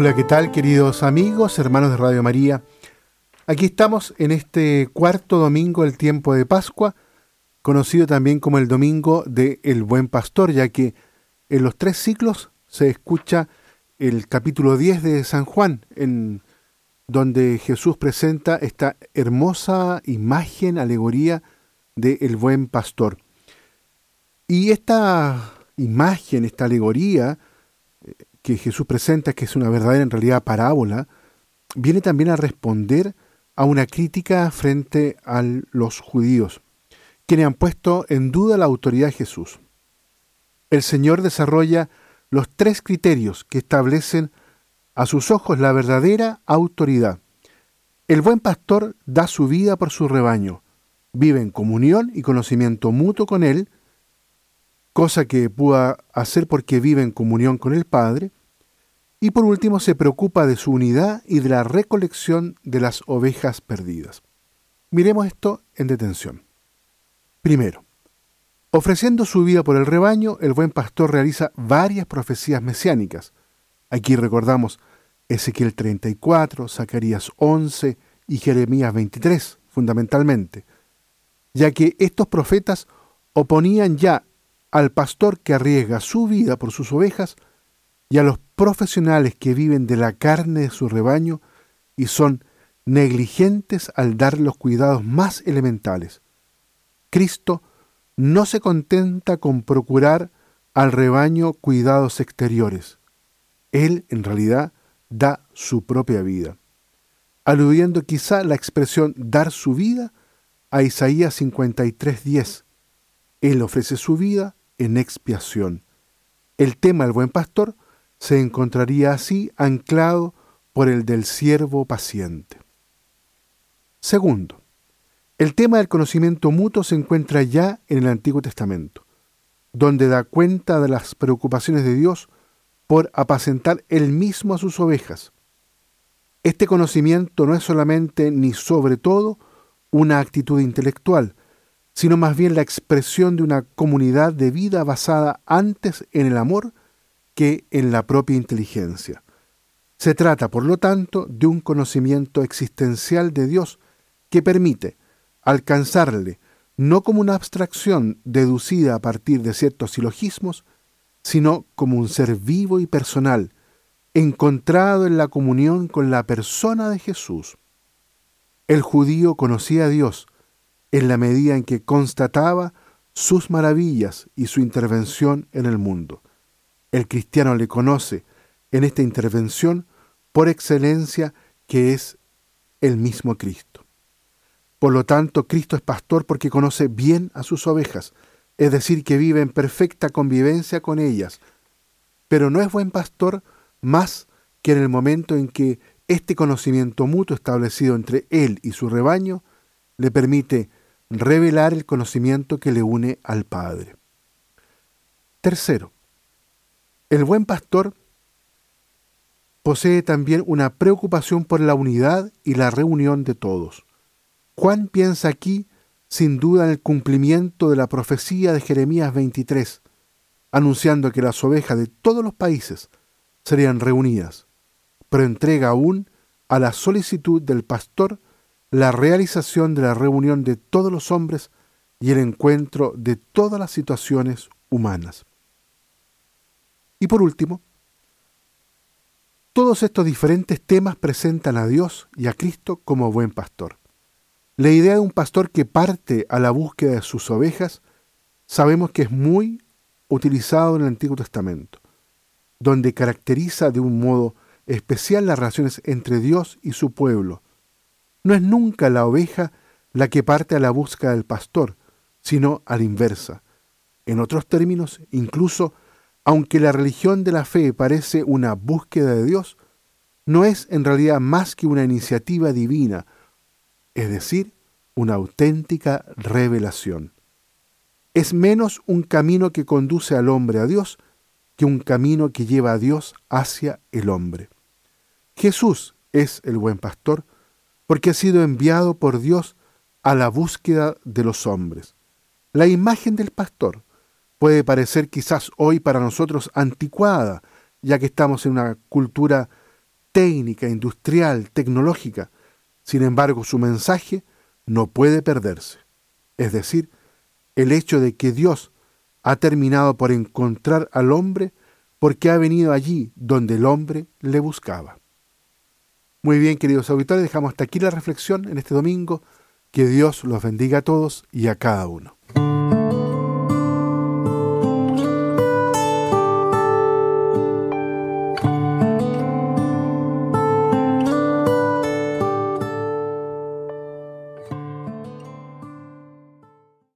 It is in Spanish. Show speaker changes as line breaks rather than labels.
Hola, ¿qué tal queridos amigos, hermanos de Radio María? Aquí estamos en este cuarto domingo del tiempo de Pascua, conocido también como el domingo de El Buen Pastor, ya que en los tres ciclos se escucha el capítulo 10 de San Juan, en donde Jesús presenta esta hermosa imagen, alegoría de el buen pastor. Y esta imagen, esta alegoría que Jesús presenta, que es una verdadera en realidad parábola, viene también a responder a una crítica frente a los judíos, quienes han puesto en duda la autoridad de Jesús. El Señor desarrolla los tres criterios que establecen a sus ojos la verdadera autoridad. El buen pastor da su vida por su rebaño, vive en comunión y conocimiento mutuo con él, cosa que pueda hacer porque vive en comunión con el Padre, y por último se preocupa de su unidad y de la recolección de las ovejas perdidas. Miremos esto en detención. Primero, ofreciendo su vida por el rebaño, el buen pastor realiza varias profecías mesiánicas. Aquí recordamos Ezequiel 34, Zacarías 11 y Jeremías 23, fundamentalmente, ya que estos profetas oponían ya al pastor que arriesga su vida por sus ovejas y a los profesionales que viven de la carne de su rebaño y son negligentes al dar los cuidados más elementales. Cristo no se contenta con procurar al rebaño cuidados exteriores. Él, en realidad, da su propia vida, aludiendo quizá la expresión dar su vida a Isaías 53:10. Él ofrece su vida en expiación. El tema del buen pastor se encontraría así anclado por el del siervo paciente. Segundo, el tema del conocimiento mutuo se encuentra ya en el Antiguo Testamento, donde da cuenta de las preocupaciones de Dios por apacentar él mismo a sus ovejas. Este conocimiento no es solamente ni sobre todo una actitud intelectual, sino más bien la expresión de una comunidad de vida basada antes en el amor que en la propia inteligencia. Se trata, por lo tanto, de un conocimiento existencial de Dios que permite alcanzarle no como una abstracción deducida a partir de ciertos silogismos, sino como un ser vivo y personal, encontrado en la comunión con la persona de Jesús. El judío conocía a Dios en la medida en que constataba sus maravillas y su intervención en el mundo. El cristiano le conoce en esta intervención por excelencia que es el mismo Cristo. Por lo tanto, Cristo es pastor porque conoce bien a sus ovejas, es decir, que vive en perfecta convivencia con ellas, pero no es buen pastor más que en el momento en que este conocimiento mutuo establecido entre él y su rebaño le permite revelar el conocimiento que le une al Padre. Tercero, el buen pastor posee también una preocupación por la unidad y la reunión de todos. Juan piensa aquí sin duda en el cumplimiento de la profecía de Jeremías 23, anunciando que las ovejas de todos los países serían reunidas, pero entrega aún a la solicitud del pastor la realización de la reunión de todos los hombres y el encuentro de todas las situaciones humanas. Y por último, todos estos diferentes temas presentan a Dios y a Cristo como buen pastor. La idea de un pastor que parte a la búsqueda de sus ovejas sabemos que es muy utilizado en el Antiguo Testamento, donde caracteriza de un modo especial las relaciones entre Dios y su pueblo. No es nunca la oveja la que parte a la búsqueda del pastor, sino a la inversa. En otros términos, incluso aunque la religión de la fe parece una búsqueda de Dios, no es en realidad más que una iniciativa divina, es decir, una auténtica revelación. Es menos un camino que conduce al hombre a Dios que un camino que lleva a Dios hacia el hombre. Jesús es el buen pastor porque ha sido enviado por Dios a la búsqueda de los hombres. La imagen del pastor puede parecer quizás hoy para nosotros anticuada, ya que estamos en una cultura técnica, industrial, tecnológica. Sin embargo, su mensaje no puede perderse. Es decir, el hecho de que Dios ha terminado por encontrar al hombre porque ha venido allí donde el hombre le buscaba. Muy bien, queridos auditores, dejamos hasta aquí la reflexión en este domingo. Que Dios los bendiga a todos y a cada uno.